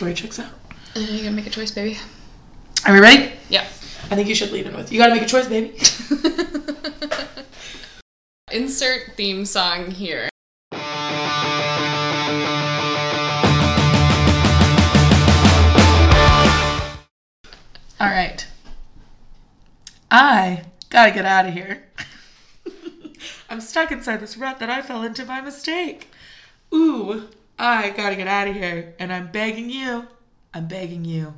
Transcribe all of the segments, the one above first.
Story checks out. And you gotta make a choice, baby. Are we ready? Yeah. I think you should lead in with. You gotta make a choice, baby. Insert theme song here. All right. I gotta get out of here. I'm stuck inside this rut that I fell into by mistake. Ooh, I gotta get out of here. And I'm begging you, I'm begging you,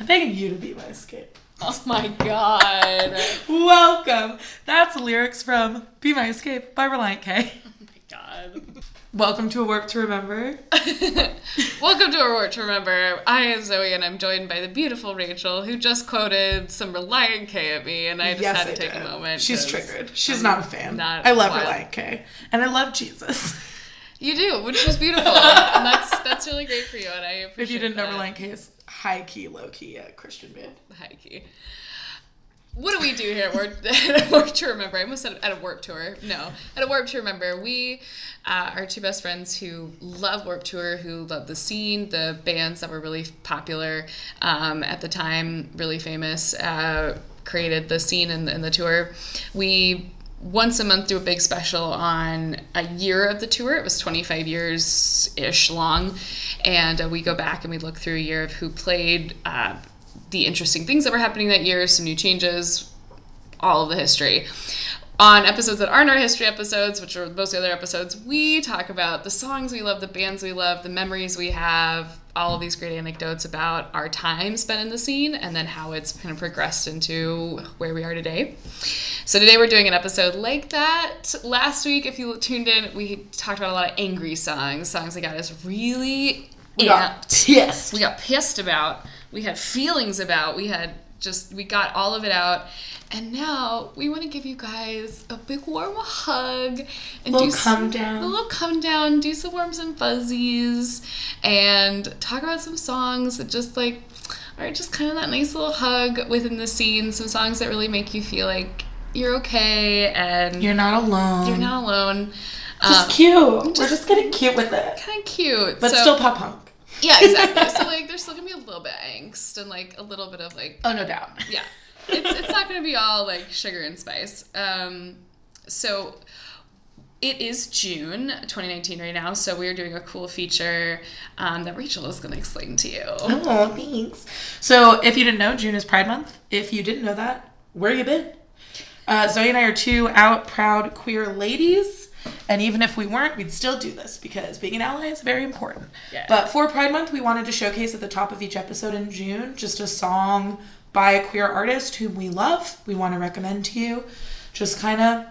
I'm begging you to be my escape. Oh my god. Welcome. That's lyrics from Be My Escape by Relient K. Oh my god. Welcome to A Warp to Remember. Welcome to A Warp to Remember. I am Zoe, and I'm joined by the beautiful Rachel, who just quoted some Relient K at me, and I just yes, had to I take did. a moment. She's triggered. She's I'm not a fan. not I love one. Relient K. And I love Jesus. You do, which is beautiful, and that's that's really great for you, and I appreciate. if you didn't know, that. Relient K is high key, low key uh, Christian band. High key. What do we do here at Work, at work to Remember? I almost said at a Warp Tour. No, at a Warp to Remember, we uh, are two best friends who love Warp Tour, who love the scene, the bands that were really popular um, at the time, really famous, uh, created the scene and, and the tour. We once a month do a big special on a year of the tour. It was 25 years ish long. And uh, we go back and we look through a year of who played, uh, the interesting things that were happening that year, some new changes, all of the history. On episodes that aren't our history episodes, which are most of the other episodes, we talk about the songs we love, the bands we love, the memories we have, all of these great anecdotes about our time spent in the scene and then how it's kind of progressed into where we are today. So today we're doing an episode like that. Last week, if you tuned in, we talked about a lot of angry songs, songs that got us really We got pissed. we got pissed about, we had feelings about, we had just we got all of it out. And now we want to give you guys a big warm hug and Little do come some, down. a little come down, do some warms and fuzzies, and talk about some songs that just like are just kind of that nice little hug within the scene. Some songs that really make you feel like you're okay and You're not alone. you're not alone. Just Um, cute. We're just getting cute with it. kind of cute, But So- still pop punk. Yeah, exactly. so like, there's still gonna be a little bit of angst and like a little bit of like, Oh, no doubt. yeah, it's it's not gonna be all like sugar and spice. Um, so it is June 2019 right now, so we're doing a cool feature um, that Rachel is gonna explain to you. Oh, thanks. So, if you didn't know, June is Pride Month. If you didn't know that, where you been? Uh, Zoe and I are two out, proud, queer ladies. And even if we weren't, we'd still do this because being an ally is very important. But for Pride Month, we wanted to showcase at the top of each episode in June just a song by a queer artist whom we love, we want to recommend to you. Just kind of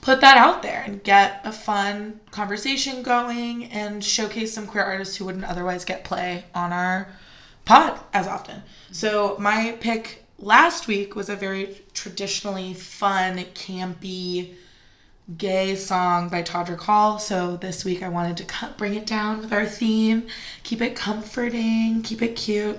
put that out there and get a fun conversation going and showcase some queer artists who wouldn't otherwise get play on our pod as often. So my pick last week was a very traditionally fun, campy, gay song by Todrick Hall. So this week I wanted to cut, bring it down with our theme, keep it comforting, keep it cute.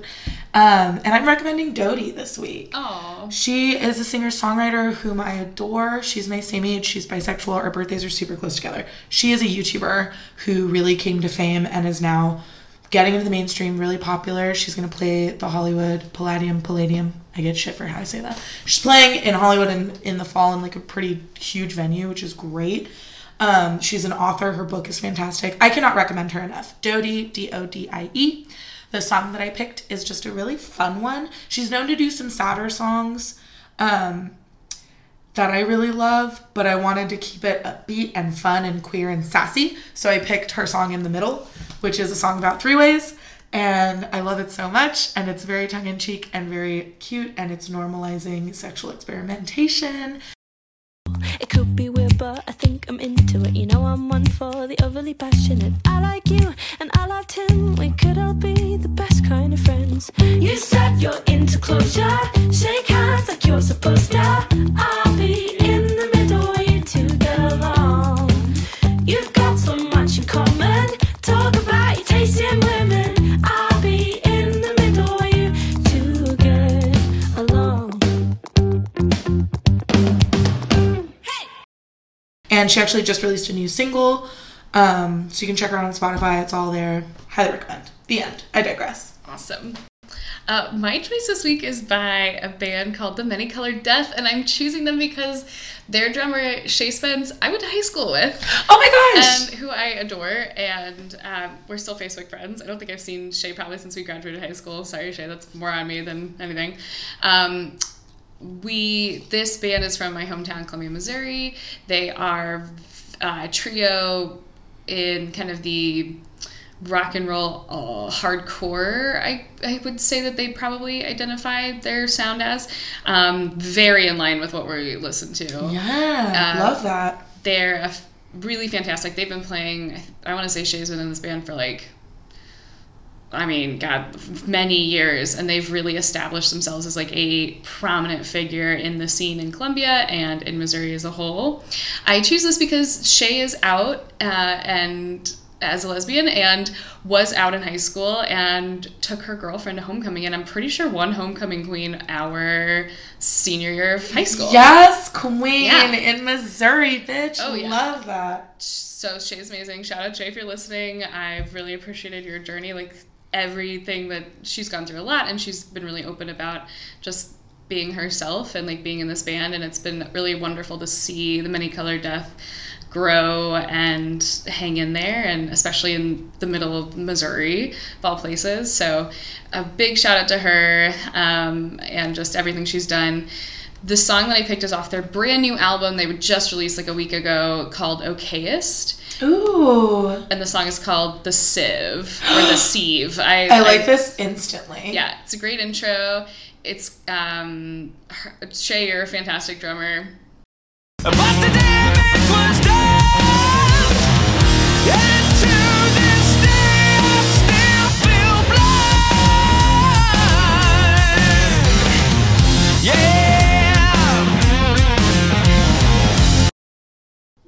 Um, and I'm recommending Dodie this week. Oh, She is a singer songwriter whom I adore. She's my same age. She's bisexual. Our birthdays are super close together. She is a YouTuber who really came to fame and is now getting into the mainstream, really popular. She's to play the Hollywood Palladium. Palladium. I get shit for how I say that. She's playing in Hollywood in, in the fall in like a pretty huge venue, which is great. Um, she's an author. Her book is fantastic. I cannot recommend her enough. Dodie, D O D I E. The song that I picked is just a really fun one. She's known to do some sadder songs um, that I really love, but I wanted to keep it upbeat and fun and queer and sassy. So I picked her song In the Middle, which is a song about three ways. And I love it so much. And it's very tongue in cheek and very cute. And it's normalizing sexual experimentation. It could be You know, I'm one for the overly passionate. I like you, and I loved him. We could all be the best kind of friends. You said you're into closure. Shake hands like you're supposed to. I'll be And she actually just released a new single. Um, so you can check her out on Spotify. It's all there. Highly recommend. The end. I digress. Awesome. Uh, my choice this week is by a band called The Many Colored Death, and I'm choosing them because their drummer, Shay Spence, I went to high school with. Oh my gosh! And who I adore, and um, we're still Facebook friends. I don't think I've seen Shay probably since we graduated high school. Sorry, Shay, that's more on me than anything. Um, we this band is from my hometown, Columbia, Missouri. They are uh, a trio in kind of the rock and roll uh, hardcore I, I would say that they probably identify their sound as um, very in line with what we listen to yeah, uh, love that. they're a f- really fantastic they've been playing i want to say shay's been in this band for like i mean god many years and they've really established themselves as like a prominent figure in the scene in columbia and in missouri as a whole i choose this because shay is out uh, and as a lesbian and was out in high school and took her girlfriend to homecoming and i'm pretty sure one homecoming queen our senior year of high school Yes, Queen Yeah. in Missouri, bitch. Oh, yeah. Love that. so Shay's amazing. Shout out Shay if you're listening. I've really appreciated your journey, like everything that she's gone through a lot, and she's been really open about just being herself and like being in this band. And it's been really wonderful to see the Many Color Death grow and hang in there, and especially in the middle of Missouri, of all places. So a big shout out to her um, and just everything she's done. The song that I picked is off their brand new album they would just released like a week ago called Okayest. Ooh. And the song is called The Sieve or The Sieve. I, I like this instantly. Yeah, it's a great intro. It's um, Shay, you're a fantastic drummer. But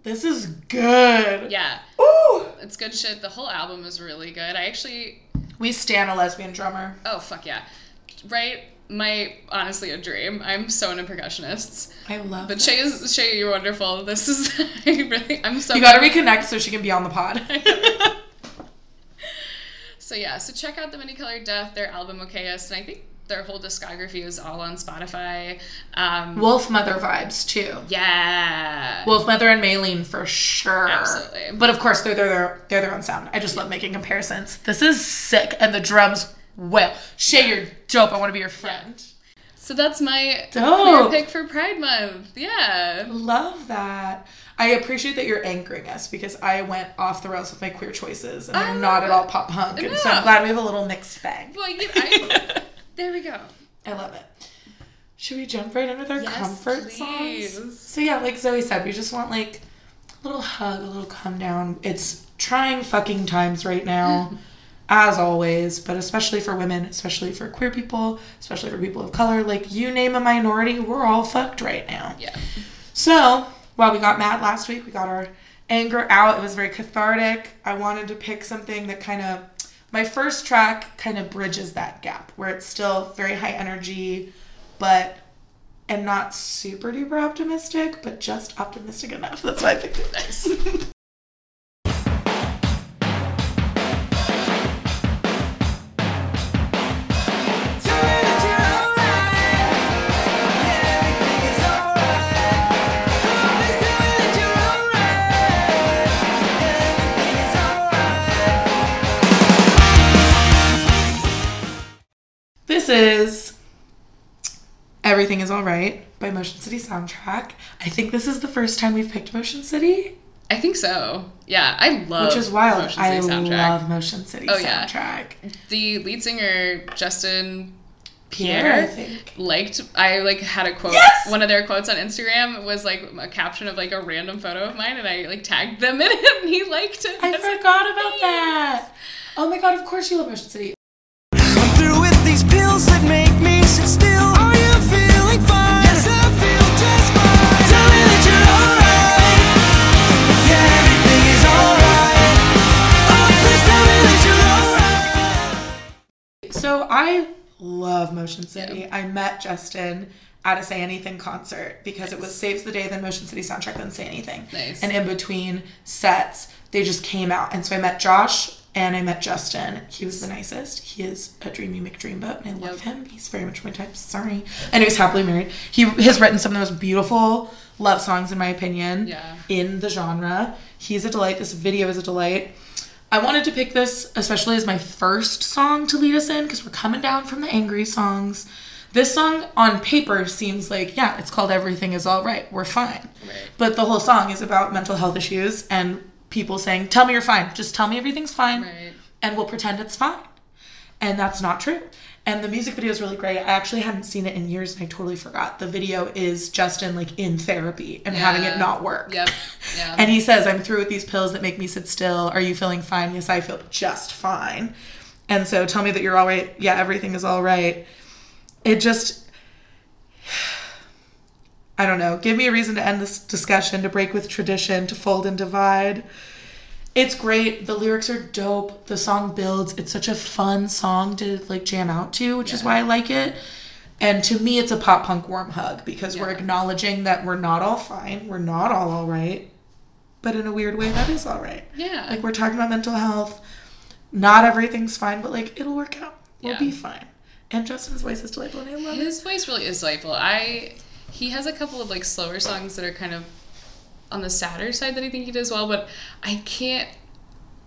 This is good. Yeah, Ooh. it's good shit. The whole album is really good. I actually, We stand a lesbian drummer. oh fuck yeah, right? My honestly a dream. I'm so into percussionists. I love But. Shay is Shay, you're wonderful. This is I really I'm so You gotta reconnect so she can be on the pod. So yeah, so check out the Many Colored Death, their album Okayest, and I think their whole discography is all on Spotify. Um, Wolfmother vibes too. yeah. Wolfmother and Maylene for sure. Absolutely. But of course they're their they're their own sound. I just love making comparisons. This is sick and the drums well. Shay, you're dope. I want to be your friend. so that's my Dope. queer pick for Pride Month. Yeah. Love that. I appreciate that you're anchoring us because I went off the rails with my queer choices and they're not at all pop punk. And so I'm glad we have a little mixed bag. Well, you, I, there we go. I love it. Should we jump right in with our Yes, comfort please. songs? So yeah, like Zoe said, we just want like a little hug, a little come down. It's trying fucking times right now, as always, but especially for women, especially for queer people, especially for people of color. Like you name a minority, we're all fucked right now. Yeah. So, while we got mad last week, we got our anger out. It was very cathartic. I wanted to pick something that kind of, my first track kind of bridges that gap where it's still very high energy, but, and not super duper optimistic, but just optimistic enough. That's why I picked it. Nice. Yeah, everything is. Everything is Alright by Motion City Soundtrack. I think this is the first time we've picked Motion City, I think so. Yeah, I love which is wild. Motion I soundtrack. love Motion City Oh, yeah. soundtrack. the lead singer Justin Pierre, I think. liked I like had a quote Yes! one of their quotes on Instagram was like a caption of like a random photo of mine and I like tagged them in it and he liked it. I forgot about that. Oh my god, of course you love Motion City. So I love Motion City. I met Justin at a Say Anything concert because it was Saves the Day, then Motion City soundtrack, then Say Anything. Nice. And in between sets, they just came out. And so I met Josh and I met Justin. He was the nicest. He is a dreamy McDreamboat, and I love Yep. him. He's very much my type. Sorry, and he's happily married. He has written some of the most beautiful love songs, in my opinion, Yeah. in the genre. He's a delight. This video is a delight. I wanted to pick this especially as my first song to lead us in because we're coming down from the angry songs. This song on paper seems like, yeah, it's called Everything is All Right. We're fine. Right. But the whole song is about mental health issues and people saying, tell me you're fine. Just tell me everything's fine Right. and we'll pretend it's fine. And that's not true. And the music video is really great. I actually hadn't seen it in years and I totally forgot. The video is Justin like in therapy and having it not work. Yep. Yeah. And he says, I'm through with these pills that make me sit still. Are you feeling fine? Yes, I feel just fine. And so tell me that you're all right. Yeah, everything is all right. It just, I don't know. Give me a reason to end this discussion, to break with tradition, to fold and divide. It's great. The lyrics are dope. The song builds. It's such a fun song to like jam out to, which is why I like it. And to me, it's a pop punk warm hug because we're acknowledging that we're not all fine. We're not all all right. But in a weird way, that is all right. yeah. Like we're talking about mental health. Not everything's fine, but like it'll work out. We'll Yeah. be fine. And Justin's voice is delightful, and I love it. His voice really is delightful. I he has a couple of like slower songs that are kind of on the sadder side that I think he does well, but I can't.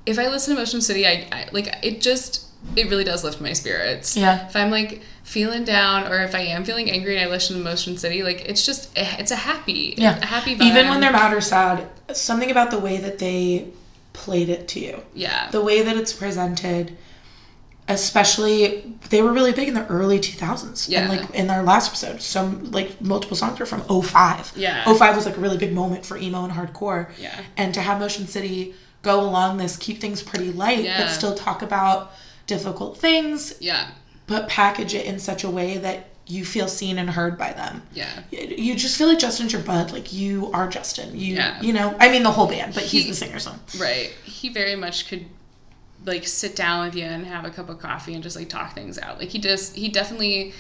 If I listen to Motion City, I, I like it. Just it really does lift my spirits. Yeah. If I'm like feeling down, or if I am feeling angry and I listen to Motion City, like it's just eh, it's a happy, Yeah. a happy. Vibe. Even when they're mad or sad, something about the way that they played it to you. yeah, the way that it's presented especially they were really big in the early 2000s Yeah. and like in their last episode some like multiple songs were from 05 Yeah. 05 was like a really big moment for emo and hardcore Yeah. and to have motion city go along this keep things pretty light Yeah. but still talk about difficult things yeah, but package it in such a way that you feel seen and heard by them yeah. you just feel like Justin's your bud. Like you are Justin. You, Yeah. you know. I mean, the whole band, but he's the singer. So Right. He very much could like sit down with you and have a cup of coffee and just like talk things out. Like he does he definitely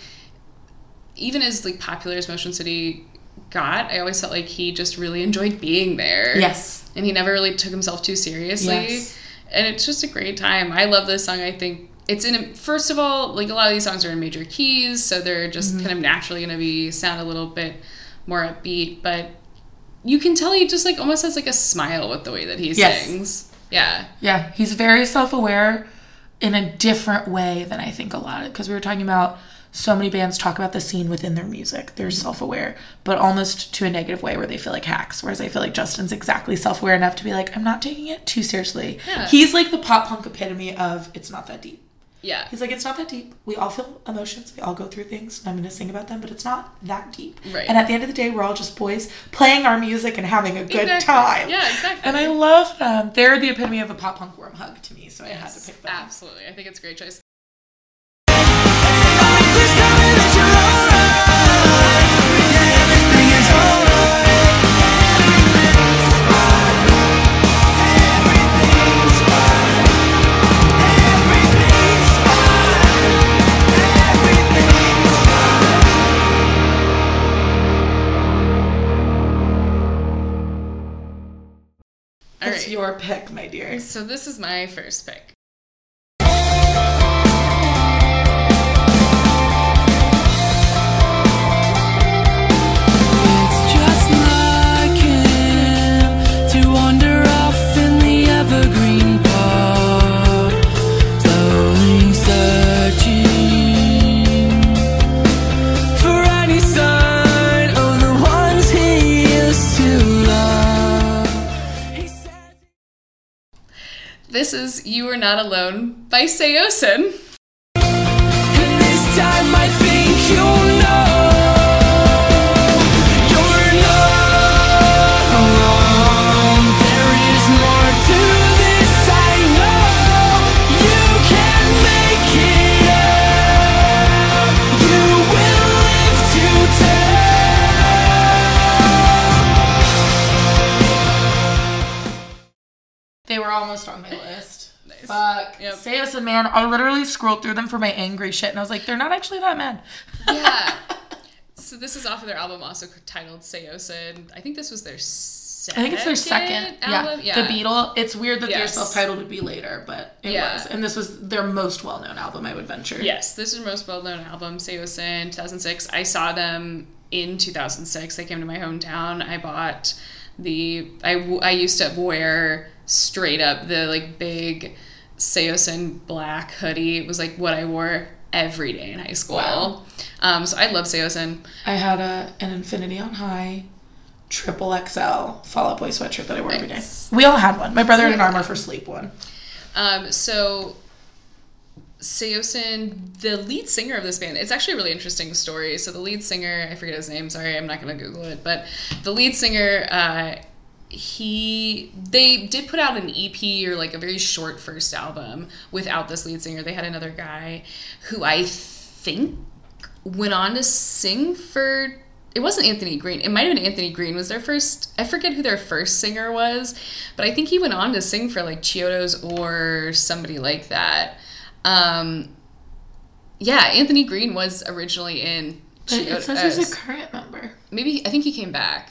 even as like popular as Motion City got, I always felt like he just really enjoyed being there. yes, And he never really took himself too seriously. Yes. And it's just a great time. I love this song. I think it's in first of all, like a lot of these songs are in major keys, so they're just Mm-hmm. kind of naturally gonna be sound a little bit more upbeat, but you can tell he just like almost has like a smile with the way that he Yes. sings. Yeah. Yeah, he's very self aware in a different way than I think a lot of because we were talking about so many bands talk about the scene within their music. They're self aware, but almost to a negative way where they feel like hacks. Whereas I feel like Justin's exactly self aware enough to be like, I'm not taking it too seriously. Yeah. He's like the pop punk epitome of it's not that deep. Yeah. He's like, it's not that deep. We all feel emotions. We all go through things. I'm going to sing about them, but it's not that deep. Right. And at the end of the day, we're all just boys playing our music and having a good Exactly. time. Yeah, exactly. And I love them. They're the epitome of a pop punk warm hug to me, so I had to pick them. absolutely. I think it's a great choice. All It's right. your pick, my dear. So this is my first pick. This is You Are Not Alone by Saosin. Almost on my list. Nice. Fuck. Yep. Say us a man. I literally scrolled through them for my angry shit, and I was like, they're not actually that mad. Yeah. so this is off of their album, also titled Saosin. I think this was their second. I think it's their second. album. Yeah. The Beatle. It's weird that their self-titled would be later, but it Yeah. was. And this was their most well-known album, I would venture. Yes, this is their most well-known album, Saosin, 2006. I saw them in 2006. They came to my hometown. I bought the. I I used to wear straight up the like big Saosin black hoodie. It was like what I wore every day in high school. Wow. Um, so I love Saosin. I had a an Infinity on High triple XL Fall Out Boy sweatshirt that I wore every day. We all had one. My brother had an Armor for Sleep one. Um, so Saosin, the lead singer of this band, it's actually a really interesting story. So the lead singer, I forget his name, sorry, I'm not gonna Google it, but the lead singer, uh, he they did put out an EP or like a very short first album without this lead singer. They had another guy who I think went on to sing for it wasn't Anthony Green. It might have been Anthony Green was their first. I forget who their first singer was, but I think he went on to sing for like Chiodos or somebody like that. Um, yeah, Anthony Green was originally in. But it says he's a current member. Maybe I think he came back.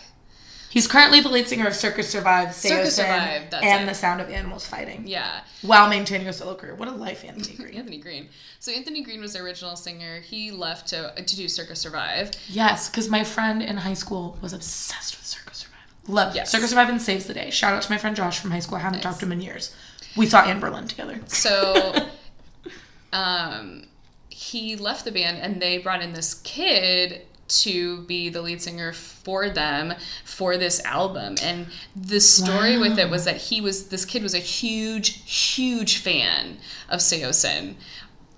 He's currently the lead singer of Circa Survive, Circa Survive, that's and it. The Sound of Animals Fighting. Yeah, While maintaining a solo career. What a life, Anthony Green. Anthony Green. So Anthony Green was the original singer. He left to to do Circa Survive. Yes, because my friend in high school was obsessed with Circa Survive. Love Yes. Circa Survive and Saves the Day. Shout out to my friend Josh from high school. I haven't talked to him in years. We saw Anberlin together. So, um, he left the band, and they brought in this kid to be the lead singer for them for this album. And the story with it was that he was this kid was a huge, huge fan of Saosin.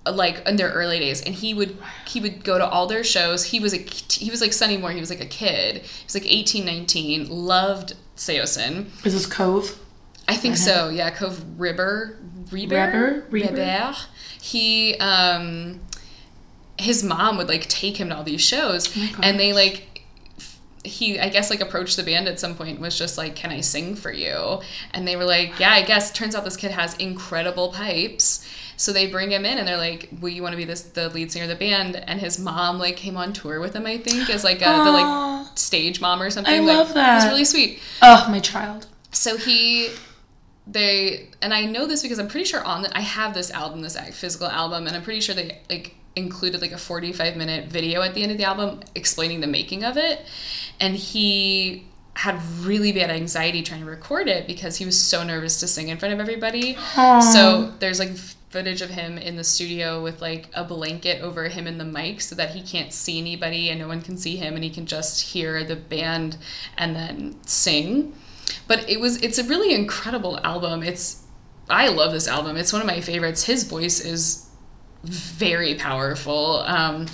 Like in their early days, and he would he would go to all their shows. He was a he was like Sonny Moore. He was like a kid. He was like 18, 19, Loved Saosin. Is this Cove? I think so. Yeah, Cove Reber? Reber? Reber. He, um, his mom would like take him to all these shows, oh my and they like, he I guess like approached the band at some point and was just like, "Can I sing for you?" And they were like, "Yeah, I guess." Turns out this kid has incredible pipes. So they bring him in and they're like, "Will you want to be this the lead singer of the band?" And his mom like came on tour with him, I think, as like a, the like stage mom or something. I like, love It that. was really sweet Oh, my child. so he they and i know this because i'm pretty sure on the, i have this album this physical album and i'm pretty sure they like included like a 45 minute video at the end of the album explaining the making of it. And he had really bad anxiety trying to record it because he was so nervous to sing in front of everybody. So there's like footage of him in the studio with like a blanket over him and the mic so that he can't see anybody and no one can see him and he can just hear the band and then sing. But it was it's a really incredible album. It's i love this album. It's one of my favorites. His voice is very powerful um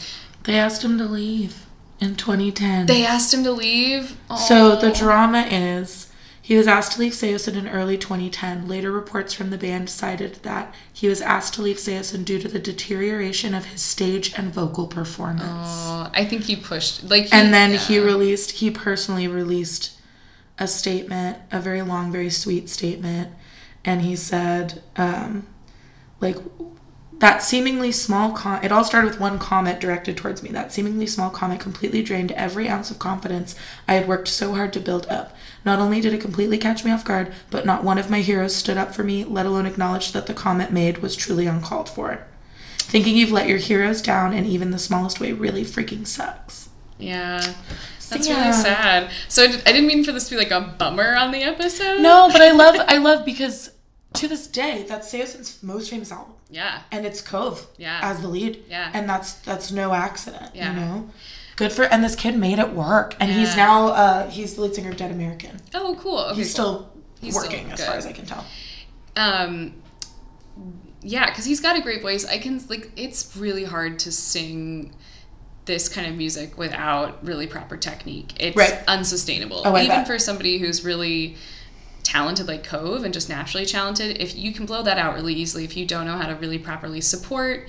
They asked him to leave in 2010. they asked him to leave So the drama is he was asked to leave Saosin in early 2010. Later reports from the band cited that he was asked to leave Saosin due to the deterioration of his stage and vocal performance. Aw, i think he pushed like he- and then yeah. he released he personally released a statement a very long very sweet statement and he said um like that seemingly small com- it all started with one comment directed towards me. That seemingly small comment completely drained every ounce of confidence i had worked so hard to build up. Not only did it completely catch me off guard but not one of my heroes stood up for me let alone acknowledged that the comment made was truly uncalled for. Thinking you've let your heroes down in even the smallest way really freaking sucks. Yeah. That's yeah. really sad. So I didn't mean for this to be like a bummer on the episode? No, but I love I love because to this day that's Saosin's most famous album. yeah And it's Cove Yeah. as the lead. Yeah. And that's that's no accident. Yeah. You know? Good for and this kid made it work. And he's now uh he's the lead singer of Dead American. oh cool okay, He's cool. still He's still working as far as I can tell. um yeah because he's got a great voice i can like it's really hard to sing this kind of music without really proper technique it's Right. unsustainable Oh, I even bet. for somebody who's really talented like cove and just naturally talented if you can blow that out really easily if you don't know how to really properly support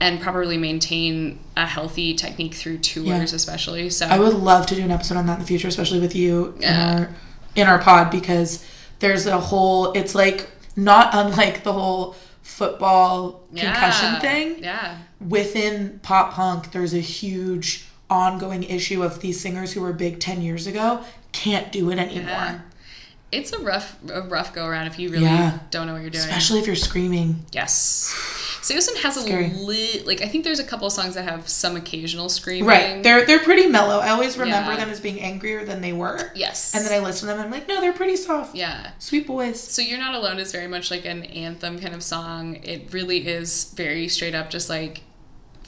and properly maintain a healthy technique through tours Yeah. especially so I would love to do an episode on that in the future, especially with you Yeah. in our in our pod because there's a whole it's like not unlike the whole football concussion Yeah. thing. yeah within pop punk, there's a huge ongoing issue of these singers who were big 10 years ago can't do it anymore. Yeah. It's a rough a rough go around if you really Yeah. don't know what you're doing. Especially if you're screaming. yes. Saosin has a lit like I think there's a couple songs that have some occasional screaming. Right. They're they're pretty mellow. I always remember Yeah. them as being angrier than they were. yes. And then I listen to them and I'm like, no, they're pretty soft. yeah. Sweet boys. So You're Not Alone is very much like an anthem kind of song. It really is very straight up just like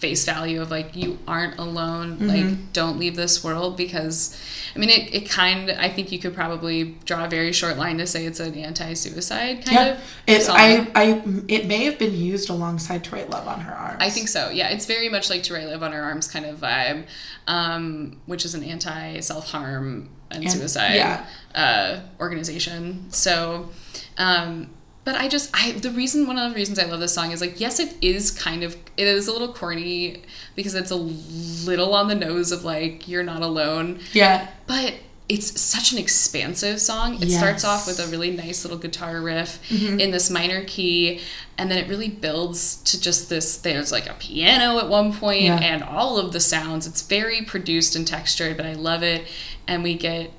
face value of like you aren't alone. Mm-hmm. Like don't leave this world because I mean it, it kind I think you could probably draw a very short line to say it's an anti-suicide kind Yeah. of It song. I I it may have been used alongside To Write Love on Her Arms. I think so. Yeah, it's very much like To Write Live on Her Arms kind of vibe, um, which is an anti self harm and, And- suicide yeah. uh, organization. So, um, but I just I the reason one of the reasons I love this song is like yes it is kind of it is a little corny because it's a little on the nose of like you're not alone Yeah. but it's such an expansive song. It starts off with a really nice little guitar riff Mm-hmm. in this minor key, and then it really builds to just this. There's like a piano at one point Yeah. and all of the sounds. It's very produced and textured, but I love it. And we get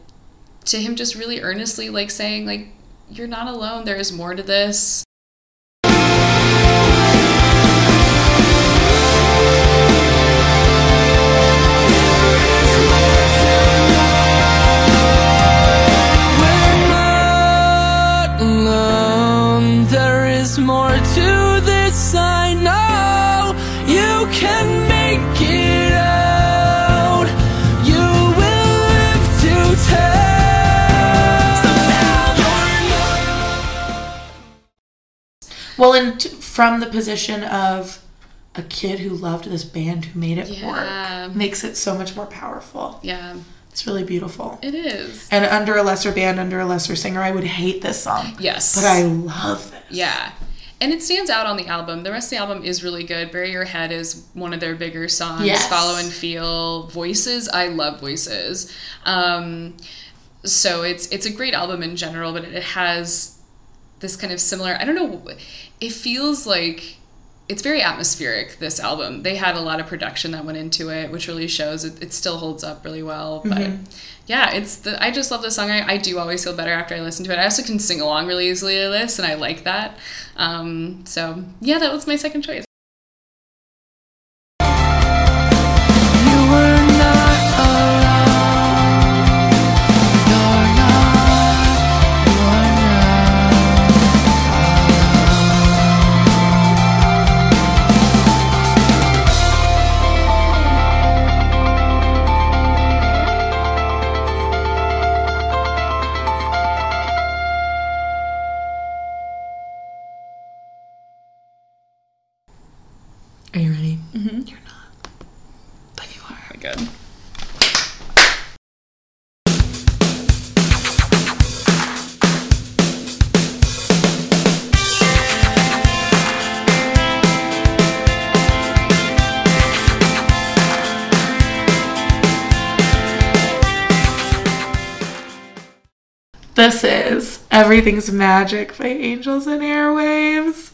to him just really earnestly like saying like, "You're not alone. There is more to this." More Well, and t- from the position of a kid who loved this band who made it Yeah. work makes it so much more powerful. Yeah, It's really beautiful. it is. And under a lesser band, under a lesser singer, I would hate this song. Yes, But I love this. Yeah. And it stands out on the album. The rest of the album is really good. Bury Your Head is one of their bigger songs. Yes. Follow and Feel. Voices. I love Voices. Um, so it's it's a great album in general, but it has this kind of similar. I don't know. It feels like it's very atmospheric. This album. They had a lot of production that went into it, which really shows. It, it still holds up really well. But yeah, it's the. I just love the song. I, I do always feel better after I listen to it. I also can sing along really easily to this, and I like that. Um, so yeah, that was my second choice. Everything's Magic by Angels and Airwaves.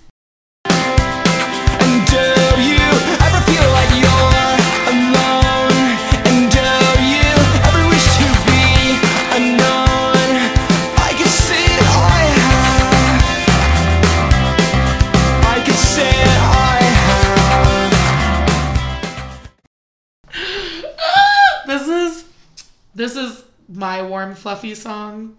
And do you ever feel like you're alone? And do you ever wish to be unknown? I can say I have. I can say I have. This is this is my warm fluffy song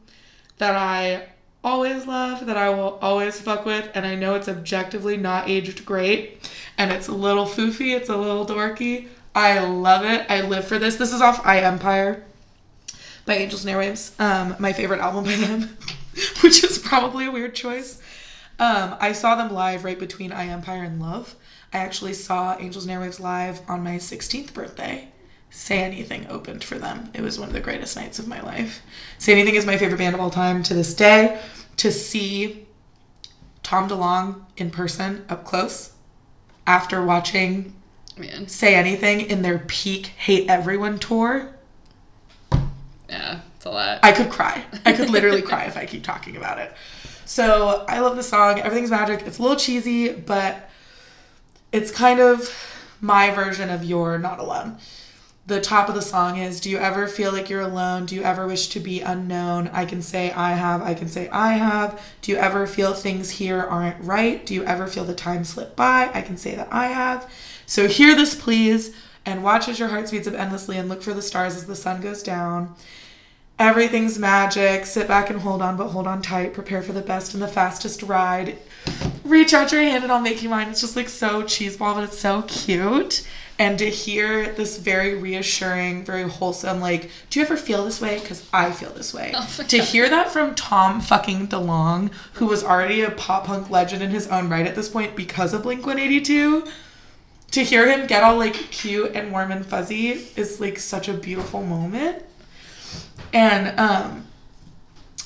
that I always love, that I will always fuck with, and I know it's objectively not aged great, and it's a little foofy, it's a little dorky. I love it. I live for this. This is off I Empire by Angels and Airwaves. Um, my favorite album by them, which is probably a weird choice. Um, I saw them live right between I Empire and Love. I actually saw Angels and Airwaves live on my 16th birthday. Say Anything opened for them. It was one of the greatest nights of my life. Say Anything is my favorite band of all time to this day. To see Tom DeLonge in person up close after watching Man, Say Anything in their peak Hate Everyone tour, yeah, it's a lot. I could cry. I could literally cry if I keep talking about it. So I love the song. Everything's magic. It's a little cheesy, but it's kind of my version of You're Not Alone. The top of the song is Do you ever feel like you're alone? Do you ever wish to be unknown? I can say I have, I can say I have. Do you ever feel things here aren't right? Do you ever feel the time slip by? I can say that I have. So hear this, please, and watch as your heart speeds up endlessly and look for the stars as the sun goes down. Everything's magic. Sit back and hold on, but hold on tight. Prepare for the best and the fastest ride. Reach out your hand and I'll make you mine. It's just like so cheeseball, but it's so cute. And to hear this very reassuring, very wholesome, like, do you ever feel this way? Because I feel this way. Oh to God. hear that from Tom fucking DeLonge, who was already a pop punk legend in his own right at this point because of Blink 182 to hear him get all like cute and warm and fuzzy is like such a beautiful moment. And um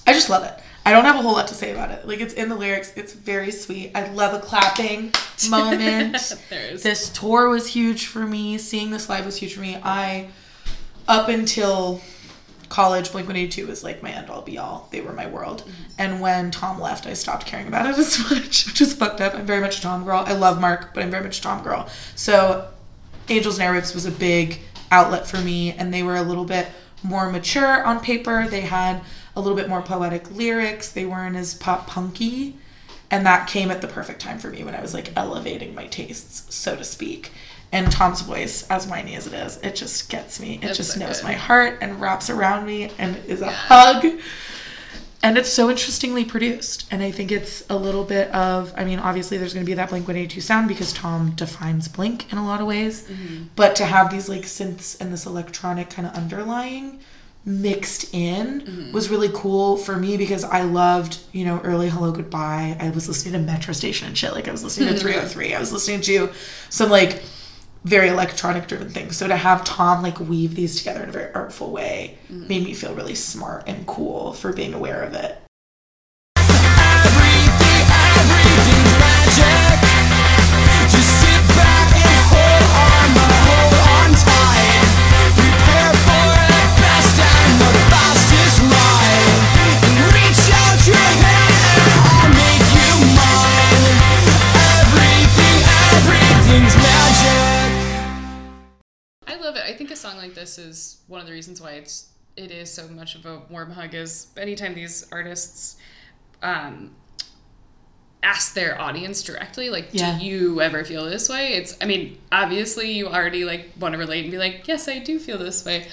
I just love it. I don't have a whole lot to say about it. Like it's in the lyrics, it's very sweet. I love a clapping moment. This tour was huge for me. Seeing this live was huge for me. I up until college, Blink 182 was like my end all be all. They were my world. And when Tom left, I stopped caring about it as much, which is fucked up. I'm very much a Tom girl. I love Mark, but I'm very much a Tom girl. So Angels and Airwaves was a big outlet for me, and they were a little bit more mature on paper. They had a little bit more poetic lyrics. They weren't as pop punky. And that came at the perfect time for me when I was like elevating my tastes, so to speak. And Tom's voice, as whiny as it is, it just gets me. It It's just so knows good. my heart and wraps around me and is a hug. And it's so interestingly produced. And I think it's a little bit of, I mean, obviously there's going to be that Blink 182 sound because Tom defines Blink in a lot of ways. Mm-hmm. But to have these like synths and this electronic kind of underlying mixed in mm-hmm. was really cool for me because I loved, you know, early Hellogoodbye. I was listening to Metro Station and shit. Like I was listening to mm-hmm. 3OH!3. I was listening to some like very electronic driven things. So to have Tom like weave these together in a very artful way mm-hmm. made me feel really smart and cool for being aware of it. I love it. I think a song like this is one of the reasons why it's it is so much of a warm hug. Is anytime these artists um, ask their audience directly, like, Yeah. "Do you ever feel this way?" It's, I mean, obviously you already like want to relate and be like, "Yes, I do feel this way,"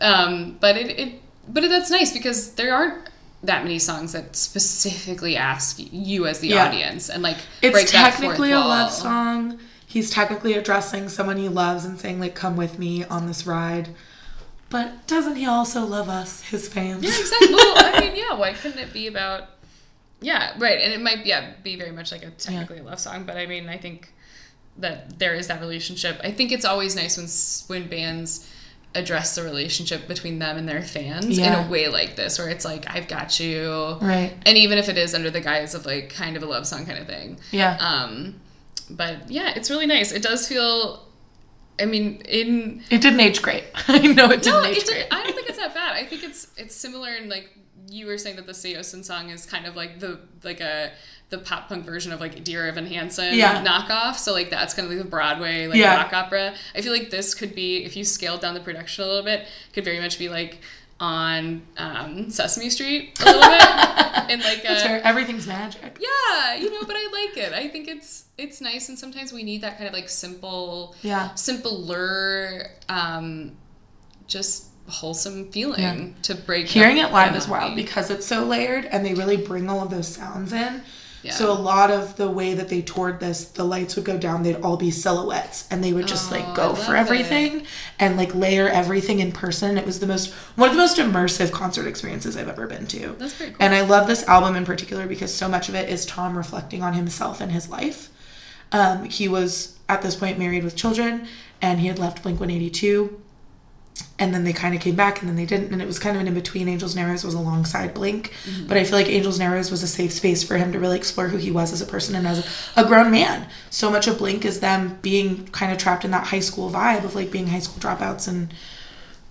um, but it, it but that's nice because there aren't that many songs that specifically ask you as the Yeah. audience and like It's technically a love song. He's technically addressing someone he loves and saying like come with me on this ride. But doesn't he also love us, his fans? Yeah, exactly. Well, I mean, yeah. Why couldn't it be about? Yeah, right. And it might, yeah, be very much like a technically a love song. But I mean, I think that there is that relationship. I think it's always nice when when bands address the relationship between them and their fans Yeah. in a way like this, where it's like I've got you, Right. And even if it is under the guise of like kind of a love song kind of thing, Yeah. um, but yeah, it's really nice. It does feel. I mean, in It didn't age great. I know it didn't no, age it's great. I don't think it's that bad. I think it's it's similar in like you were saying that the Saosin song is kind of like the like a the pop punk version of like Dear Evan Hansen Yeah. knockoff. So like that's kind of like the Broadway like Yeah. rock opera. I feel like this could be if you scaled down the production a little bit, could very much be like on um, Sesame Street a little bit in like a. Everything's magic. yeah, you know, but I like it. I think it's it's nice, and sometimes we need that kind of like simple, Yeah. simpler, um, just wholesome feeling Yeah. to break. Hearing it live is wild because it's so layered and they really bring all of those sounds in. Yeah. So a lot of the way that they toured this, the lights would go down, they'd all be silhouettes and they would just like Oh, go for everything and like layer everything in person. It was the most one of the most immersive concert experiences I've ever been to. That's pretty cool. And I love this album in particular because so much of it is Tom reflecting on himself and his life. Um, he was at this point married with children and he had left Blink 182 and then they kind of came back and then they didn't and it was kind of an in between angels and airwaves was alongside blink mm-hmm. but i feel like angels and airwaves was a safe space for him to really explore who he was as a person and as a, grown man. So much of blink is them being kind of trapped in that high school vibe of like being high school dropouts and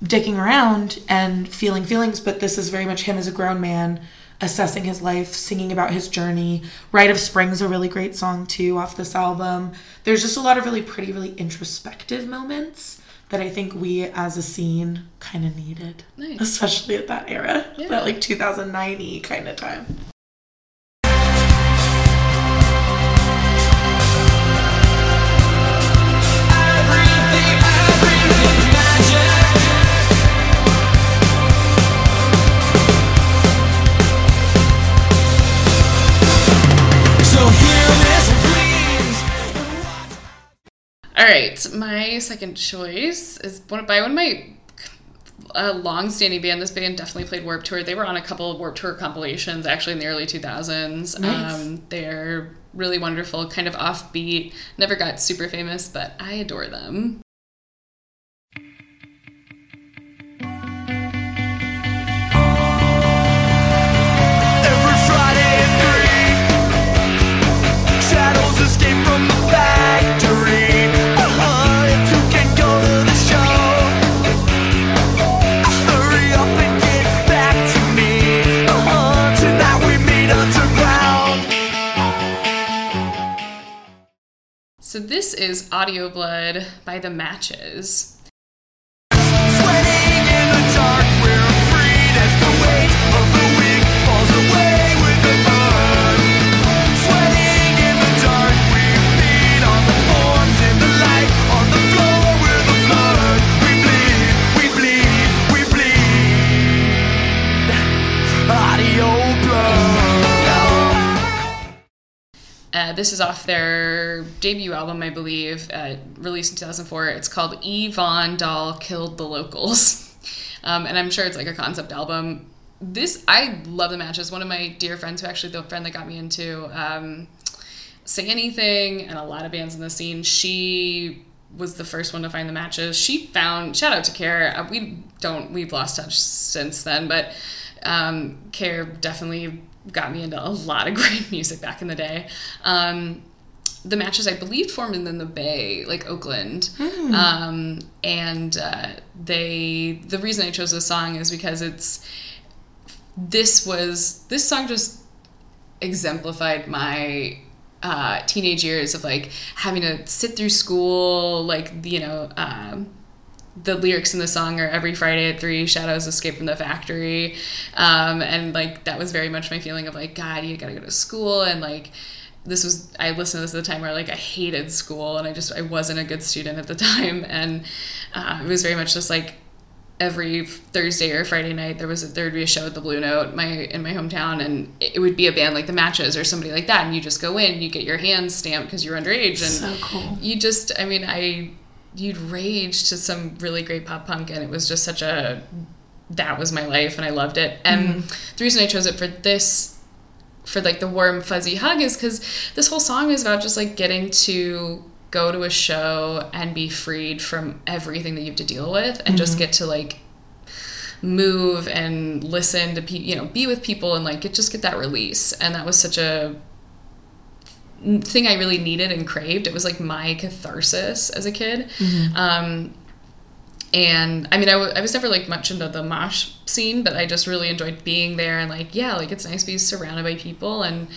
dicking around and feeling feelings but this is very much him as a grown man assessing his life singing about his journey. Rite of spring's a really great song too off this album. There's just a lot of really pretty really introspective moments that I think we as a scene kind of needed, Nice. especially at that era, Yeah. that like 2009 kind of time. All right, my second choice is one by one of my a long-standing band. This band definitely played Warped Tour. They were on a couple of Warped Tour compilations actually in the early 2000s. Nice. Um, they're really wonderful, kind of offbeat. Never got super famous, but I adore them. This is Audio Blood by The Matches. Uh, this is off their debut album, I believe, uh, released in 2004. It's called Yvonne Dahl Killed the Locals. Um, and I'm sure it's like a concept album. This, I love the matches. One of my dear friends, who actually the friend that got me into um, Say Anything and a lot of bands in the scene, she was the first one to find the matches. She found, shout out to Care. Uh, we don't, we've lost touch since then, but um, Care definitely got me into a lot of great music back in the day. Um, the matches I believe formed in the Bay, like Oakland, um, and uh, they. The reason I chose this song is because it's. This was this song just exemplified my uh, teenage years of like having to sit through school, like you know. Um, the lyrics in the song are every Friday at three, shadows escape from the factory. Um, and like that was very much my feeling of like, God, you gotta go to school. And like this was I listened to this at the time where like I hated school and I just I wasn't a good student at the time. And uh, it was very much just like every Thursday or Friday night there was a, there would be a show at the Blue Note my in my hometown. And it would be a band like the Matches or somebody like that. And you just go in you get your hands stamped because you're underage. And So cool. you just I mean I you'd rage to some really great pop punk and it was just such a that was my life and I loved it. And mm-hmm. the reason I chose it for this for like the warm fuzzy hug is because this whole song is about just like getting to go to a show and be freed from everything that you have to deal with and just mm-hmm. get to like move and listen to people you know be with people and like get just get that release. And that was such a thing I really needed and craved. It was like my catharsis as a kid. Um, and I mean, I, w- I was never like much into the mosh scene, but I just really enjoyed being there and like, yeah, like it's nice to be surrounded by people and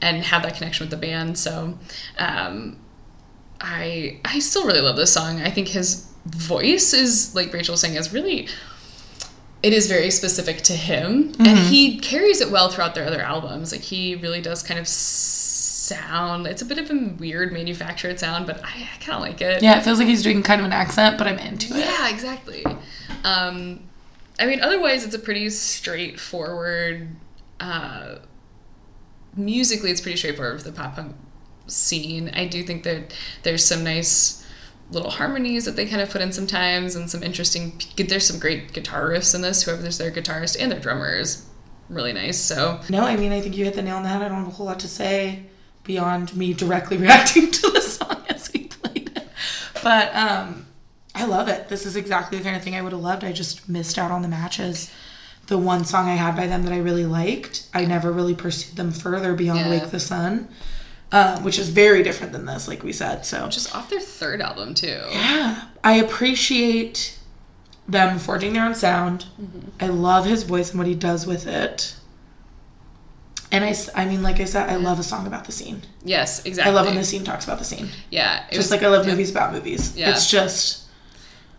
and have that connection with the band. So, um, I I still really love this song. I think his voice is like Rachel was saying is really it is very specific to him and he carries it well throughout their other albums like he really does kind of sound. It's a bit of a weird manufactured sound but i, I kind of like it. Yeah, it feels like he's doing kind of an accent, but I'm into it. yeah exactly. Um i mean otherwise it's a pretty straightforward uh musically it's pretty straightforward with the pop punk scene. I do think that there's some nice little harmonies that they kind of put in sometimes and some interesting there's some great guitar riffs in this whoever's their guitarist and their drummer is really nice so. No, I mean, I think you hit the nail on the head. I don't have a whole lot to say beyond me directly reacting to the song as we played it. But um, I love it. This is exactly the kind of thing I would have loved. I just missed out on the matches. The one song I had by them that I really liked, I never really pursued them further beyond Yeah. Wake the Sun, uh, which is very different than this, like we said. So just off their third album too yeah, I appreciate them forging their own sound. I love his voice and what he does with it. And I, I mean, like I said, I love a song about the scene. yes exactly. I love when the scene talks about the scene. yeah Just was- like I love yeah. movies about movies. Yeah. It's just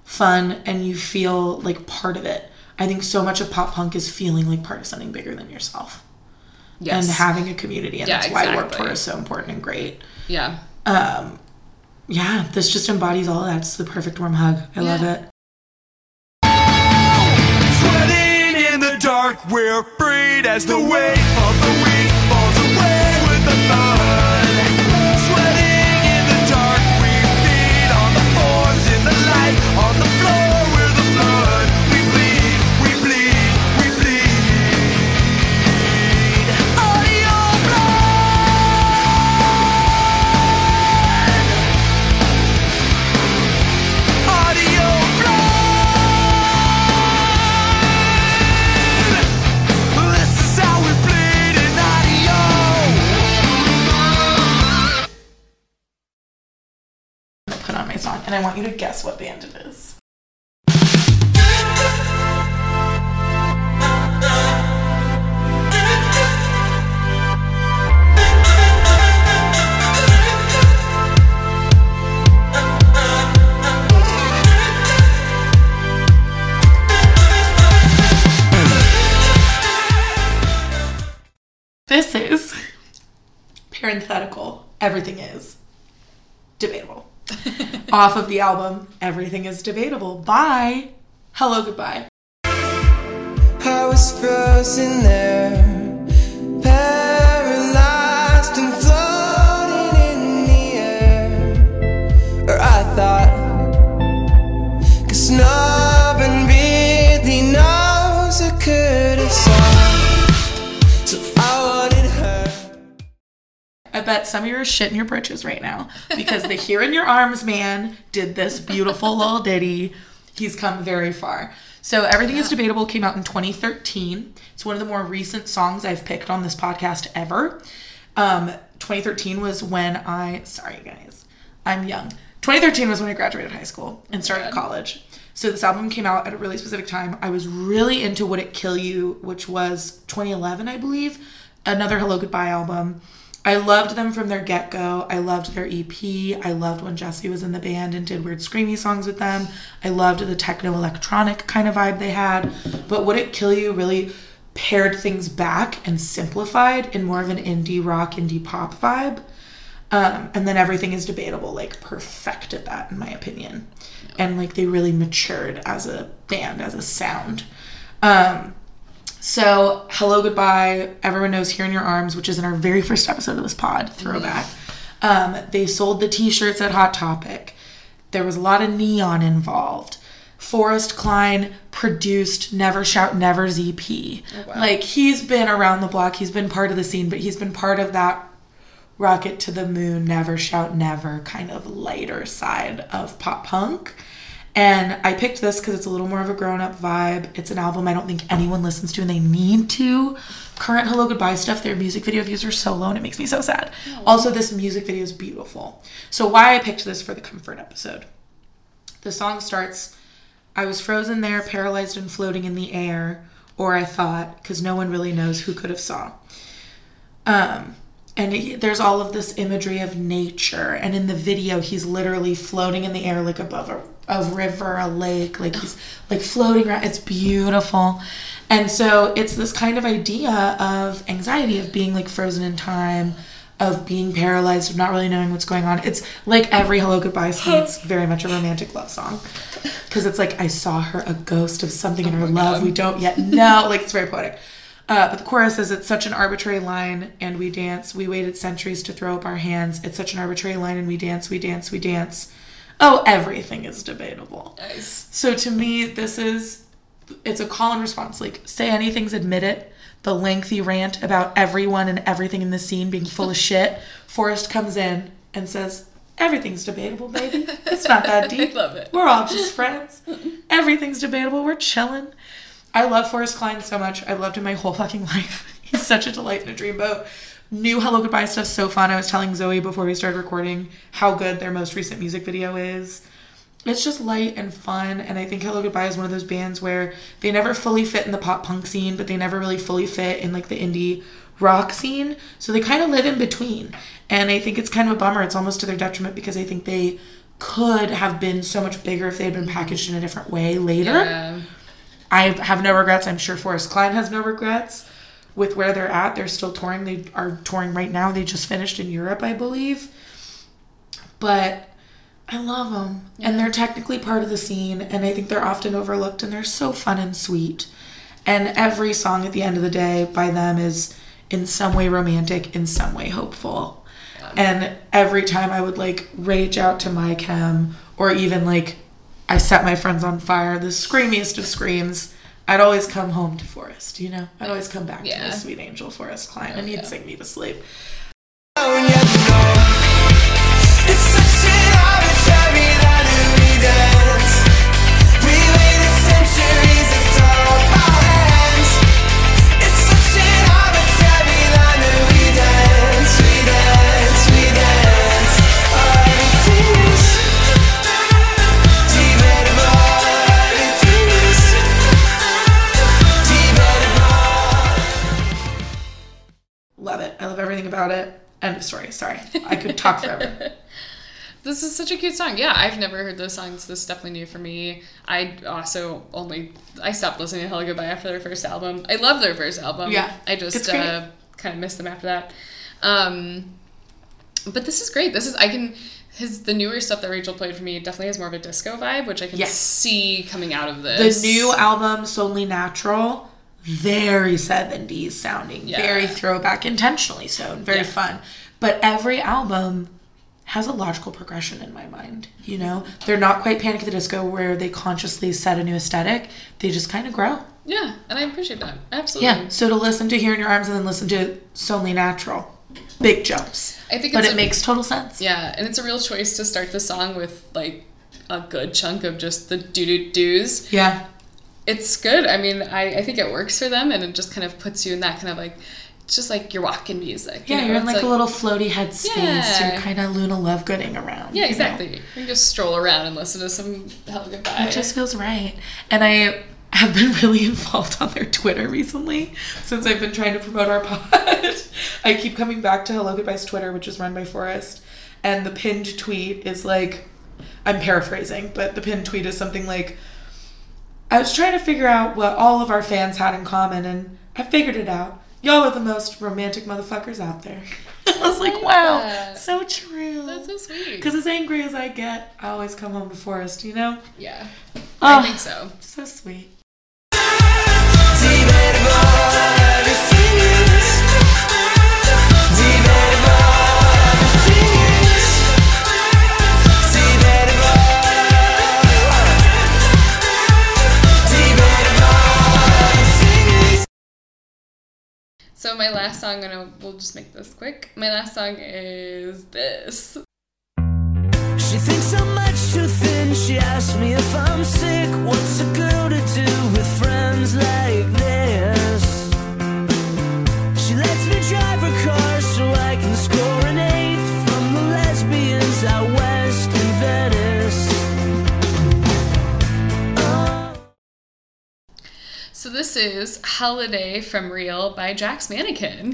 fun, and you feel like part of it. I think so much of pop punk is feeling like part of something bigger than yourself Yes. and having a community, and Yeah, that's why Warped. Tour is so important and great. yeah. Um, yeah, this just embodies all that. It's the perfect warm hug. I love it. Dark, we're freed as the weight of the week song, and I want you to guess what band it is. This is parenthetical. Everything is debatable. Off of the album, Everything is Debatable by Hellogoodbye. I was frozen there, paralyzed and floating in the air. Or I thought, cause no I bet some of you are shitting your britches right now because the Here in Your Arms man did this beautiful little ditty. He's come very far. So Everything is Debatable came out in 2013. It's one of the more recent songs I've picked on this podcast ever. Um, 2013 was when I, sorry guys, I'm young. 2013 was when I graduated high school and started college. So this album came out at a really specific time. I was really into Would It Kill You, which was 2011, I believe. Another Hellogoodbye album. I loved them from their get go. I loved their EP. I loved when Jesse was in the band and did weird screamy songs with them. I loved the techno electronic kind of vibe they had. But Would It Kill You really pared things back and simplified in more of an indie rock, indie pop vibe. Um, and then everything is debatable, like perfected that in my opinion. And like they really matured as a band, as a sound. Um, so, Hellogoodbye, Everyone Knows Here in Your Arms, which is in our very first episode of this pod, throwback. Um, they sold the t shirts at Hot Topic. There was a lot of neon involved. Forrest Kline produced Never Shout Never's EP. Like, he's been around the block, he's been part of the scene, but he's been part of that rocket to the moon, never shout never kind of lighter side of pop punk. And I picked this because it's a little more of a grown up vibe. It's an album I don't think anyone listens to and they need to. Current Hellogoodbye stuff, their music video views are so low and it makes me so sad. Also, this music video is beautiful. So, why I picked this for the comfort episode. The song starts I was frozen there, paralyzed and floating in the air, or I thought, because no one really knows who could have saw. Um, and he, there's all of this imagery of nature, and in the video, he's literally floating in the air like above a, a river, a lake, like he's like floating around. It's beautiful, and so it's this kind of idea of anxiety of being like frozen in time, of being paralyzed, of not really knowing what's going on. It's like every Hellogoodbye song. It's very much a romantic love song because it's like I saw her, a ghost of something in her love we don't yet know. like it's very poetic. Uh, but the chorus is it's such an arbitrary line, and we dance. We waited centuries to throw up our hands. It's such an arbitrary line, and we dance, we dance, we dance. Oh, everything is debatable. Nice. So to me, this is it's a call and response. Like say anything's admit it. The lengthy rant about everyone and everything in the scene being full of shit. Forrest comes in and says, Everything's debatable, baby. It's not that deep. love it. We're all just friends. Everything's debatable. We're chilling. I love Forrest Kline so much. I've loved him my whole fucking life. He's such a delight in a dreamboat. New Hellogoodbye stuff's so fun. I was telling Zoe before we started recording how good their most recent music video is. It's just light and fun, and I think Hellogoodbye is one of those bands where they never fully fit in the pop punk scene, but they never really fully fit in like the indie rock scene. So they kind of live in between. And I think it's kind of a bummer. It's almost to their detriment because I think they could have been so much bigger if they had been packaged in a different way later. Yeah. I have no regrets. I'm sure Forrest Kline has no regrets with where they're at. They're still touring. They are touring right now. They just finished in Europe, I believe. But I love them. And they're technically part of the scene. And I think they're often overlooked. And they're so fun and sweet. And every song at the end of the day by them is in some way romantic, in some way hopeful. And every time I would like rage out to my chem or even like I set my friends on fire, the screamiest of screams, I'd always come home to Forrest, you know? I'd always come back to Yeah. the sweet angel Forrest Kline and oh, he'd yeah. sing me to sleep. Oh, yeah, no. I love everything about it. End of story. Sorry. I could talk forever. This is such a cute song. Yeah, I've never heard those songs. This is definitely new for me. I also only I stopped listening to Hellogoodbye after their first album. I love their first album. Yeah, I just uh, kind of missed them after that. Um, but this is great. This is I can his the newer stuff that Rachel played for me definitely has more of a disco vibe, which I can Yes. see coming out of this. The new album, S'Only Natural, very 70s sounding, Yeah. very throwback, intentionally so, and very Yeah. fun. But every album has a logical progression in my mind. You know, they're not quite Panic at the Disco where they consciously set a new aesthetic. They just kind of grow. yeah, and I appreciate that absolutely. Yeah. So to listen to Here in Your Arms and then listen to It's Only Natural, big jumps. I think But it a- makes total sense. Yeah, and it's a real choice to start the song with like a good chunk of just the doo doo doos. Yeah. It's good. I mean, I, I think it works for them, and it just kind of puts you in that kind of like, it's just like you're walking music. you Yeah, know? you're in It's like, a little floaty head space. Yeah. You're kind of Luna Lovegooding around. Yeah, you know? exactly. You can just stroll around and listen to some Hellogoodbye. It just feels right. And I have been really involved on their Twitter recently since I've been trying to promote our pod. I keep coming back to Hellogoodbye's Twitter, which is run by Forrest. And the pinned tweet is like, I'm paraphrasing, but the pinned tweet is something like, I was trying to figure out what all of our fans had in common, and I figured it out. Y'all are the most romantic motherfuckers out there. I was like, like wow, that. so true. That's so sweet. Because as angry as I get, I always come home to Forrest, you know? yeah, I ah, think so. So sweet. My last song, and we'll just make this quick. My last song is this. She thinks I'm much too thin. She asks me if I'm sick. What's a girl to do with friends like this is "Holiday from Real" by Jack's Mannequin.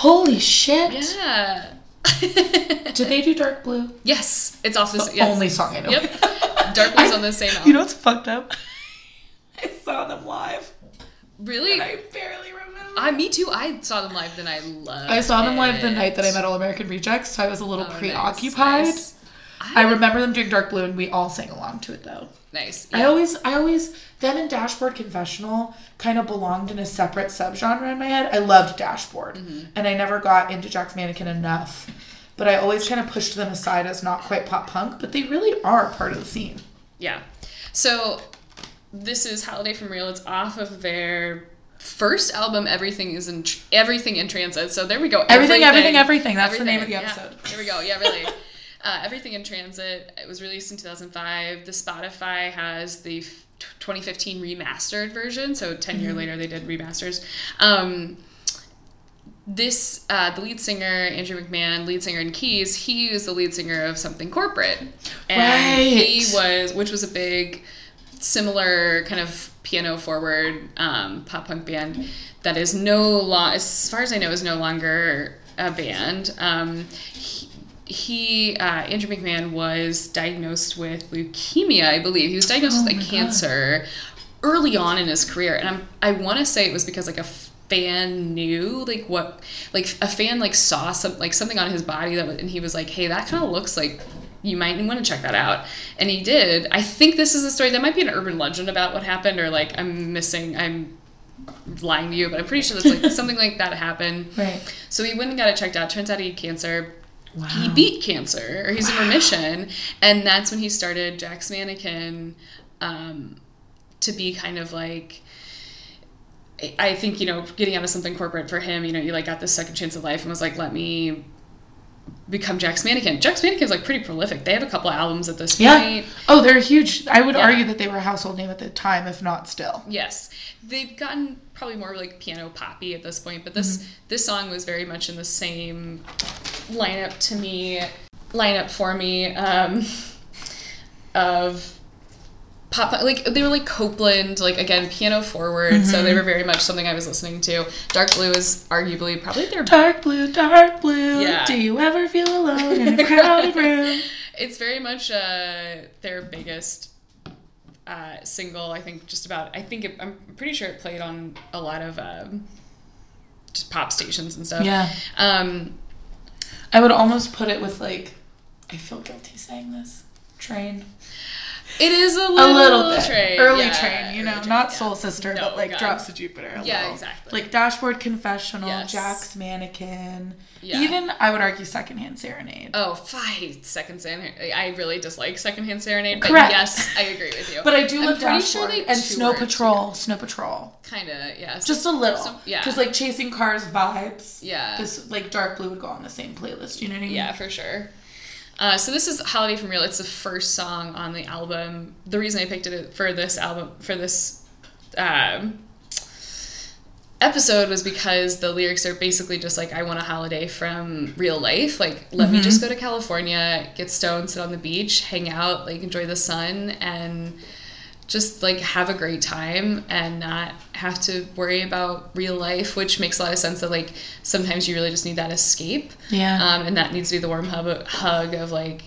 Holy shit. Yeah. Did they do Dark Blue? yes, it's off the, The yes. only song I know. Yep. Dark Blue's on the same album. You know what's fucked up? I saw them live. really? I barely remember. I, me too. I saw them live, and I loved. I saw them live the night that I met All American Rejects, so I was a little Oh, nice, preoccupied. nice. I remember them doing Dark Blue, and we all sang along to it though. Nice. I always, I always, them and Dashboard Confessional kind of belonged in a separate subgenre in my head. I loved Dashboard, Mm-hmm. and I never got into Jack's Mannequin enough. But I always kind of pushed them aside as not quite pop punk, but they really are part of the scene. Yeah. So this is Holiday from Real. It's off of their first album. Everything is in everything in transit. So there we go. Everything, everything, everything. That's the name of the episode. Yeah. There we go. Yeah, really. Uh, Everything in Transit. It was released in 2005. The Spotify has the f- 2015 remastered version. So 10 Mm-hmm. year later, they did remasters. Um, this uh, the lead singer Andrew McMahon, lead singer in Keys, he was the lead singer of Something Corporate, and he was, which was a big, similar kind of piano forward um, pop punk band that is no long, as far as I know, is no longer a band. Um, he, he uh, Andrew McMahon was diagnosed with leukemia, I believe. He was diagnosed with a cancer early on in his career, and I'm I want to say it was because like a fan knew like what like a fan like saw some like something on his body that was, and he was like, hey, that kind of looks like you might want to check that out. And he did. I think this is a story that might be an urban legend about what happened, or like I'm missing, I'm lying to you, but I'm pretty sure that's like something like that happened. Right. So he went and got it checked out. Turns out he had cancer. He beat cancer, or he's in remission, and that's when he started Jack's Mannequin um, to be kind of like. I- think you know, getting out of something corporate for him, you know, you like got this second chance of life and was like, let me become Jack's Mannequin. Jack's Mannequin is like pretty prolific. They have a couple albums at this Yeah. point. Oh, they're huge. I would Yeah. argue that they were a household name at the time, if not still. Yes, they've gotten probably more like piano poppy at this point, but this this song was very much in the same lineup to me, lineup for me um, of pop. Like they were like Copeland, like again piano forward, so they were very much something I was listening to. Dark Blue is arguably probably their Dark blue, dark blue. Yeah. Do you ever feel alone in a crowded room? it's very much uh, their biggest uh, single. I think just about. I think it, I'm pretty sure it played on a lot of um, just pop stations and stuff. Yeah. Um, I would almost put it with like, I feel guilty saying this. Train. It is a A little, little bit. train, Early yeah, train, you know, train, not yeah. Soul Sister, No, but like God. Drops to Jupiter. a Yeah, little. exactly. Like Dashboard Confessional, Yes. Jack's Mannequin. Yeah. Even, I would argue, Secondhand Serenade. Oh, fight! Second Serenade. I really dislike Secondhand Serenade, but yes, I agree with you. But I do I'm love pretty sure they and Snow toured Patrol. Snow Patrol. Kind of, yeah. Just a little. Some- yeah. Because like Chasing Cars vibes. Yeah. This like Dark Blue would go on the same playlist. You know what I mean? Yeah, for sure. Uh, so this is "Holiday from Real." It's the first song on the album. The reason I picked it for this album for this um, episode was because the lyrics are basically just like, "I want a holiday from real life. Like, let me just go to California, get stoned, sit on the beach, hang out, like enjoy the sun, and just like have a great time and not have to worry about real life." Which makes a lot of sense. That like sometimes you really just need that escape. Yeah. Um, and that needs to be the warm hub, hug of like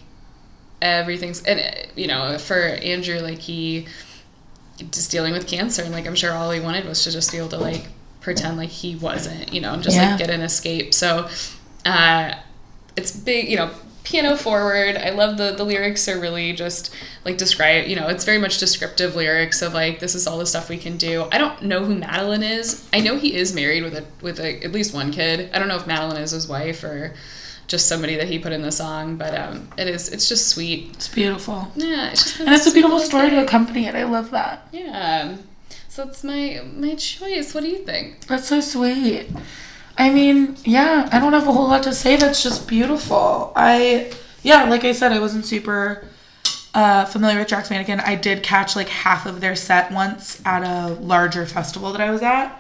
everything's and you know for Andrew like he just dealing with cancer and like I'm sure all he wanted was to just be able to like pretend like he wasn't you know and just Yeah. like get an escape so uh it's big you know piano forward. I love the the lyrics are really just like describe you know it's very much descriptive lyrics of like this is all the stuff we can do. I don't know who madeline is. I know he is married with a with a, at least one kid. I don't know if madeline is his wife or just somebody that he put in the song but um it is it's just sweet. It's beautiful. yeah it's just And it's a beautiful story to accompany it. I love that. yeah. So that's my my choice. What do you think? That's so sweet. I mean, yeah, I don't have a whole lot to say. That's just beautiful. I, yeah, like I said, I wasn't super uh, familiar with Jack's Mannequin. I did catch like half of their set once at a larger festival that I was at.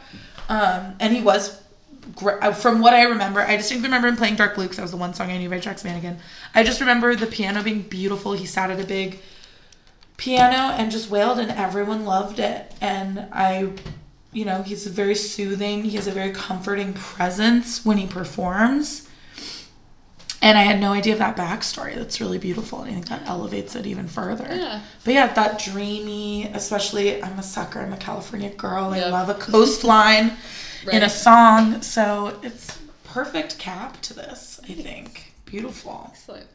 Um, and he was, uh, from what I remember, I distinctly remember him playing Dark Blue because that was the one song I knew by Jack's Mannequin. I just remember the piano being beautiful. He sat at a big piano and just wailed and everyone loved it and i you know he's very soothing he has a very comforting presence when he performs. And i had no idea of that backstory. That's really beautiful and i think that elevates it even further. Yeah. but yeah that dreamy especially i'm a sucker i'm a california girl i love a coastline in a song so it's perfect cap to this i think. Beautiful. Excellent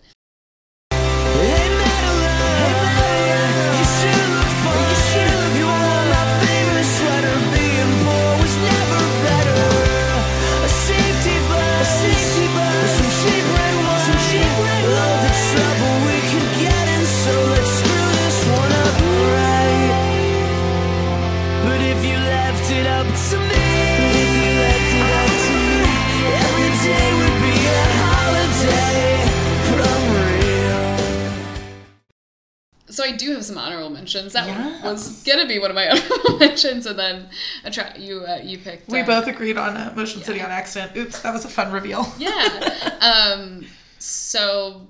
was gonna be one of my honorable mentions, and then a tra- you uh, you picked. We uh, both agreed on uh, Motion City on accident. Oops, that was a fun reveal. Yeah. um. So.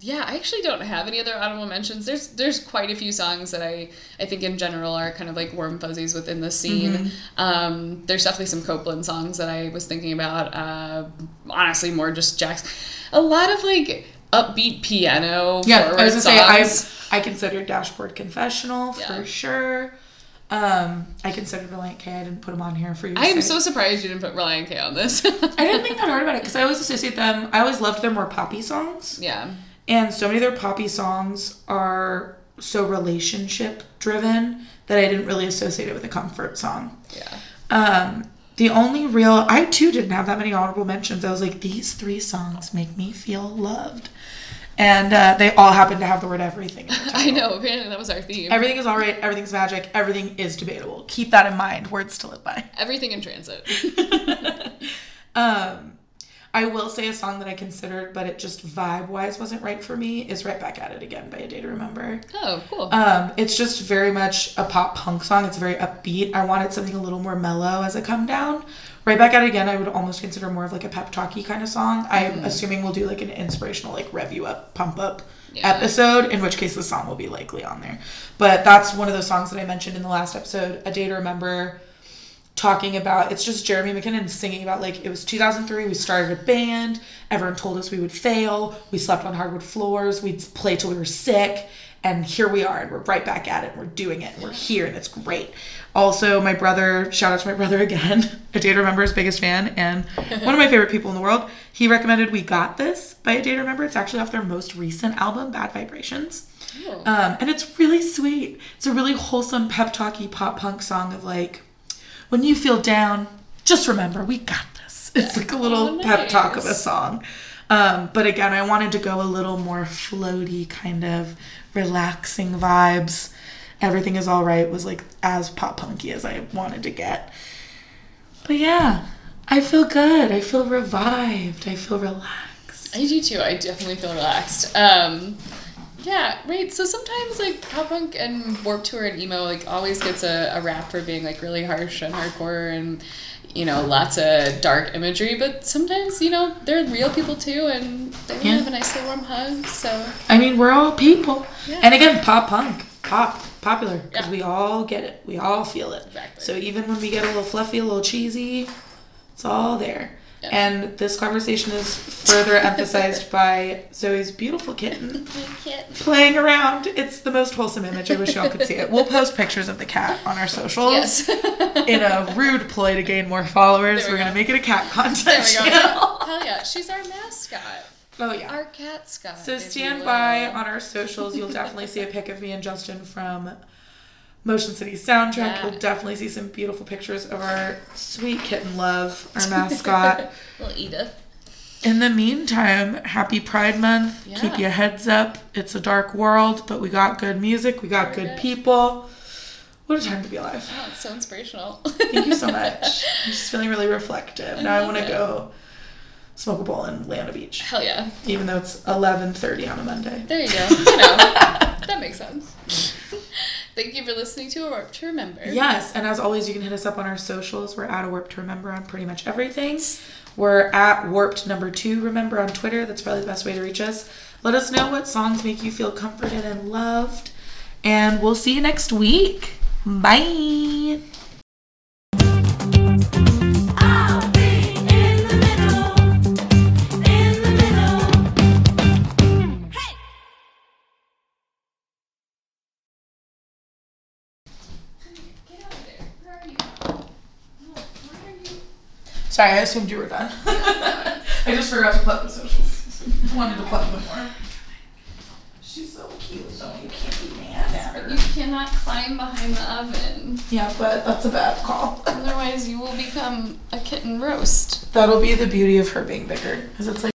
Yeah, I actually don't have any other honorable mentions. There's there's quite a few songs that I I think in general are kind of like warm fuzzies within the scene. Mm-hmm. Um, there's definitely some Copeland songs that I was thinking about. Uh, honestly, more just Jack's. A lot of like upbeat piano. Yeah, I was gonna say I. I considered Dashboard Confessional Yeah. for sure. Um, I considered Relient K. I didn't put them on here for you. I am so surprised you didn't put Relient K on this. I didn't think that hard about it because I always associate them. I always loved their more poppy songs, yeah. and so many of their poppy songs are so relationship driven that I didn't really associate it with a comfort song. Yeah. Um, the only real I too didn't have that many honorable mentions. I was like, these three songs make me feel loved, and uh, they all happen to have the word everything. In the I know. Apparently that was our theme. Everything is all right. Everything's magic. Everything is debatable. Keep that in mind. Words to live by. Everything in transit. Um, I will say a song that I considered, but it just vibe wise wasn't right for me. Is "Right Back at It Again" by A Day to Remember. Oh, cool. Um, it's just very much a pop punk song. It's very upbeat. I wanted something a little more mellow as I come down. Right back at it again. I would almost consider more of like a pep talky kind of song. I'm assuming we'll do like an inspirational, like rev you up, pump up Yeah. episode. In which case the song will be likely on there. But that's one of those songs that I mentioned in the last episode. A day to remember talking about it's just Jeremy McKinnon singing about like it was 2003 we started a band everyone told us we would fail we slept on hardwood floors we'd play till we were sick and here we are and we're right back at it and we're doing it and we're here and it's great. Also my brother shout out to my brother again a day to remember his biggest fan and one of my favorite people in the world he recommended we got this by a day to remember it's actually off their most recent album bad vibrations. Um, and it's really sweet. It's a really wholesome pep talky pop punk song of like when you feel down, just remember we got this. It's like a little Oh, pep talk of a song. Um, but again, I wanted to go a little more floaty, kind of relaxing vibes. Everything is all right was like as pop punky as I wanted to get. But yeah, I feel good. I feel revived. I feel relaxed. I do too. I definitely feel relaxed. Um, yeah, right. So sometimes like pop punk and Warped Tour and emo like always gets a, a rap for being like really harsh and hardcore and you know lots of dark imagery. But sometimes you know they're real people too, and they Yeah. have a nice little warm hug. So I mean, we're all people. Yeah. And again, pop punk, pop, popular, because Yeah. we all get it. We all feel it. Exactly. So even when we get a little fluffy, a little cheesy, it's all there. Yeah. And this conversation is further emphasized by Zoe's beautiful kitten playing around. It's the most wholesome image. I wish y'all could see it. We'll post pictures of the cat on our socials. yes, In a rude ploy to gain more followers, we we're gonna make it a cat content there we go. channel. Hell yeah, she's our mascot, Oh yeah. our cat Scott. So stand by on our socials. You'll definitely see a pic of me and Justin from Motion City soundtrack. Yeah. You'll definitely see some beautiful pictures of our sweet kitten Love, our mascot. Little Edith. In the meantime, happy Pride Month. Yeah. Keep your heads up. It's a dark world, but we got good music. We got Very good good. people. What a time to be alive. Oh, it's so inspirational. Thank you so much. I'm just feeling really reflective. Now I want to go smoke a bowl and lay on a beach, Hell yeah. even though it's 11:30 on a Monday. There you go. You know, that makes sense. Thank you for listening to A Warp to Remember. Yes, and as always, you can hit us up on our socials. We're at a warp to remember on pretty much everything. We're at warped number two remember on Twitter. That's probably the best way to reach us. Let us know what songs make you feel comforted and loved, and we'll see you next week. Bye. Sorry, I assumed you were done. I just forgot to plug the socials. Wanted to plug them more. She's so cute, so you can't be mad at her. You cannot climb behind the oven. Yeah, but that's a bad call. Otherwise, you will become a kitten roast. That'll be the beauty of her being bigger, because it's like.